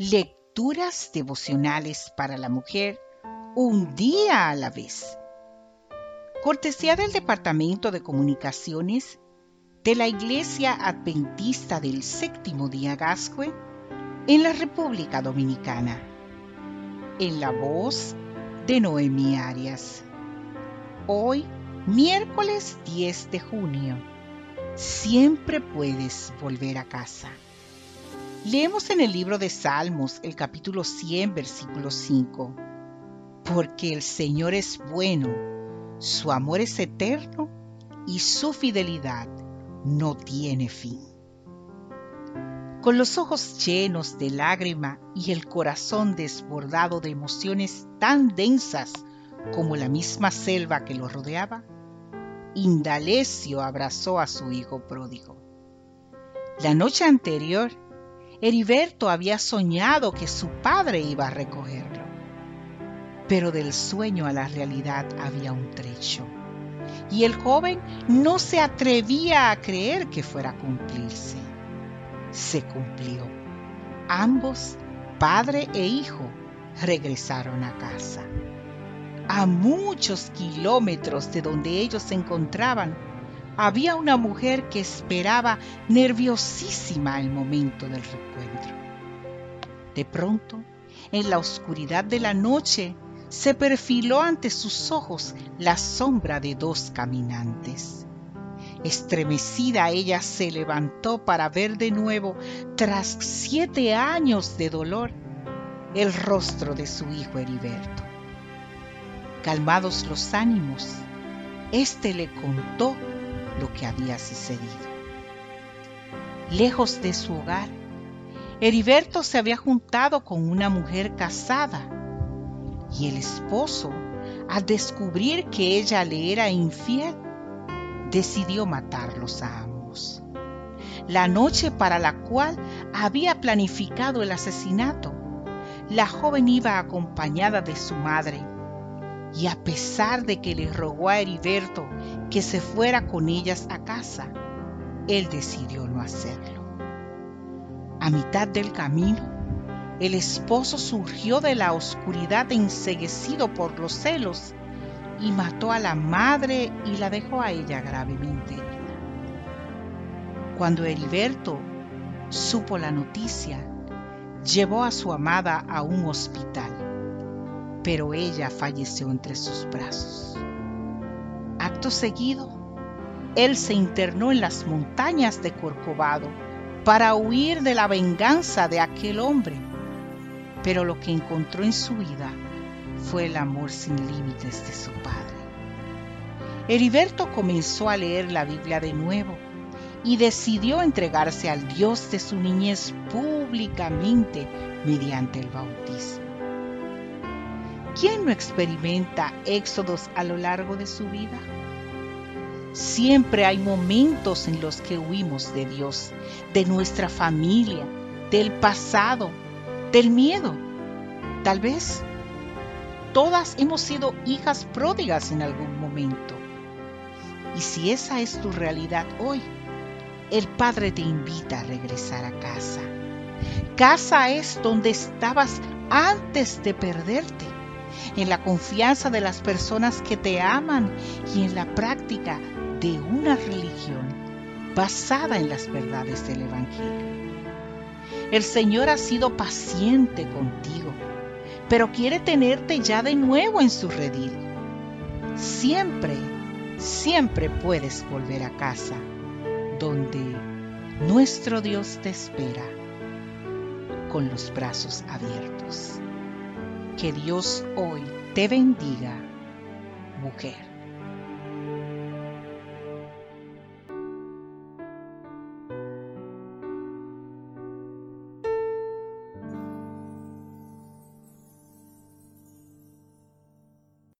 Lecturas devocionales para la mujer un día a la vez. Cortesía del Departamento de Comunicaciones de la Iglesia Adventista del Séptimo Día Gascue en la República Dominicana. En la voz de Noemi Arias. Hoy, miércoles 10 de junio. Siempre puedes volver a casa. Leemos en el libro de Salmos el capítulo 100, versículo 5. Porque el Señor es bueno, su amor es eterno y su fidelidad no tiene fin. Con los ojos llenos de lágrima y el corazón desbordado de emociones tan densas como la misma selva que lo rodeaba, Indalecio abrazó a su hijo pródigo. La noche anterior, Heriberto había soñado que su padre iba a recogerlo. Pero del sueño a la realidad había un trecho. Y el joven no se atrevía a creer que fuera a cumplirse. Se cumplió. Ambos, padre e hijo, regresaron a casa. A muchos kilómetros de donde ellos se encontraban, había una mujer que esperaba nerviosísima el momento del reencuentro. De pronto, en la oscuridad de la noche, se perfiló ante sus ojos la sombra de dos caminantes. Estremecida ella se levantó para ver de nuevo, tras siete años de dolor, el rostro de su hijo Heriberto. Calmados los ánimos, éste le contó lo que había sucedido. Lejos de su hogar, Heriberto se había juntado con una mujer casada y el esposo, al descubrir que ella le era infiel, decidió matarlos a ambos. La noche para la cual había planificado el asesinato, la joven iba acompañada de su madre y a pesar de que le rogó a Heriberto que se fuera con ellas a casa, él decidió no hacerlo. A mitad del camino, el esposo surgió de la oscuridad enseguecido por los celos y mató a la madre y la dejó a ella gravemente herida. Cuando Heriberto supo la noticia, llevó a su amada a un hospital pero ella falleció entre sus brazos. Acto seguido, él se internó en las montañas de Corcovado para huir de la venganza de aquel hombre, pero lo que encontró en su vida fue el amor sin límites de su padre. Heriberto comenzó a leer la Biblia de nuevo y decidió entregarse al Dios de su niñez públicamente mediante el bautismo. ¿Quién no experimenta éxodos a lo largo de su vida? Siempre hay momentos en los que huimos de Dios, de nuestra familia, del pasado, del miedo. Tal vez todas hemos sido hijas pródigas en algún momento. Y si esa es tu realidad hoy, el Padre te invita a regresar a casa. Casa es donde estabas antes de perderte en la confianza de las personas que te aman y en la práctica de una religión basada en las verdades del Evangelio. El Señor ha sido paciente contigo, pero quiere tenerte ya de nuevo en su redil. Siempre, siempre puedes volver a casa, donde nuestro Dios te espera con los brazos abiertos. Que Dios hoy te bendiga, mujer.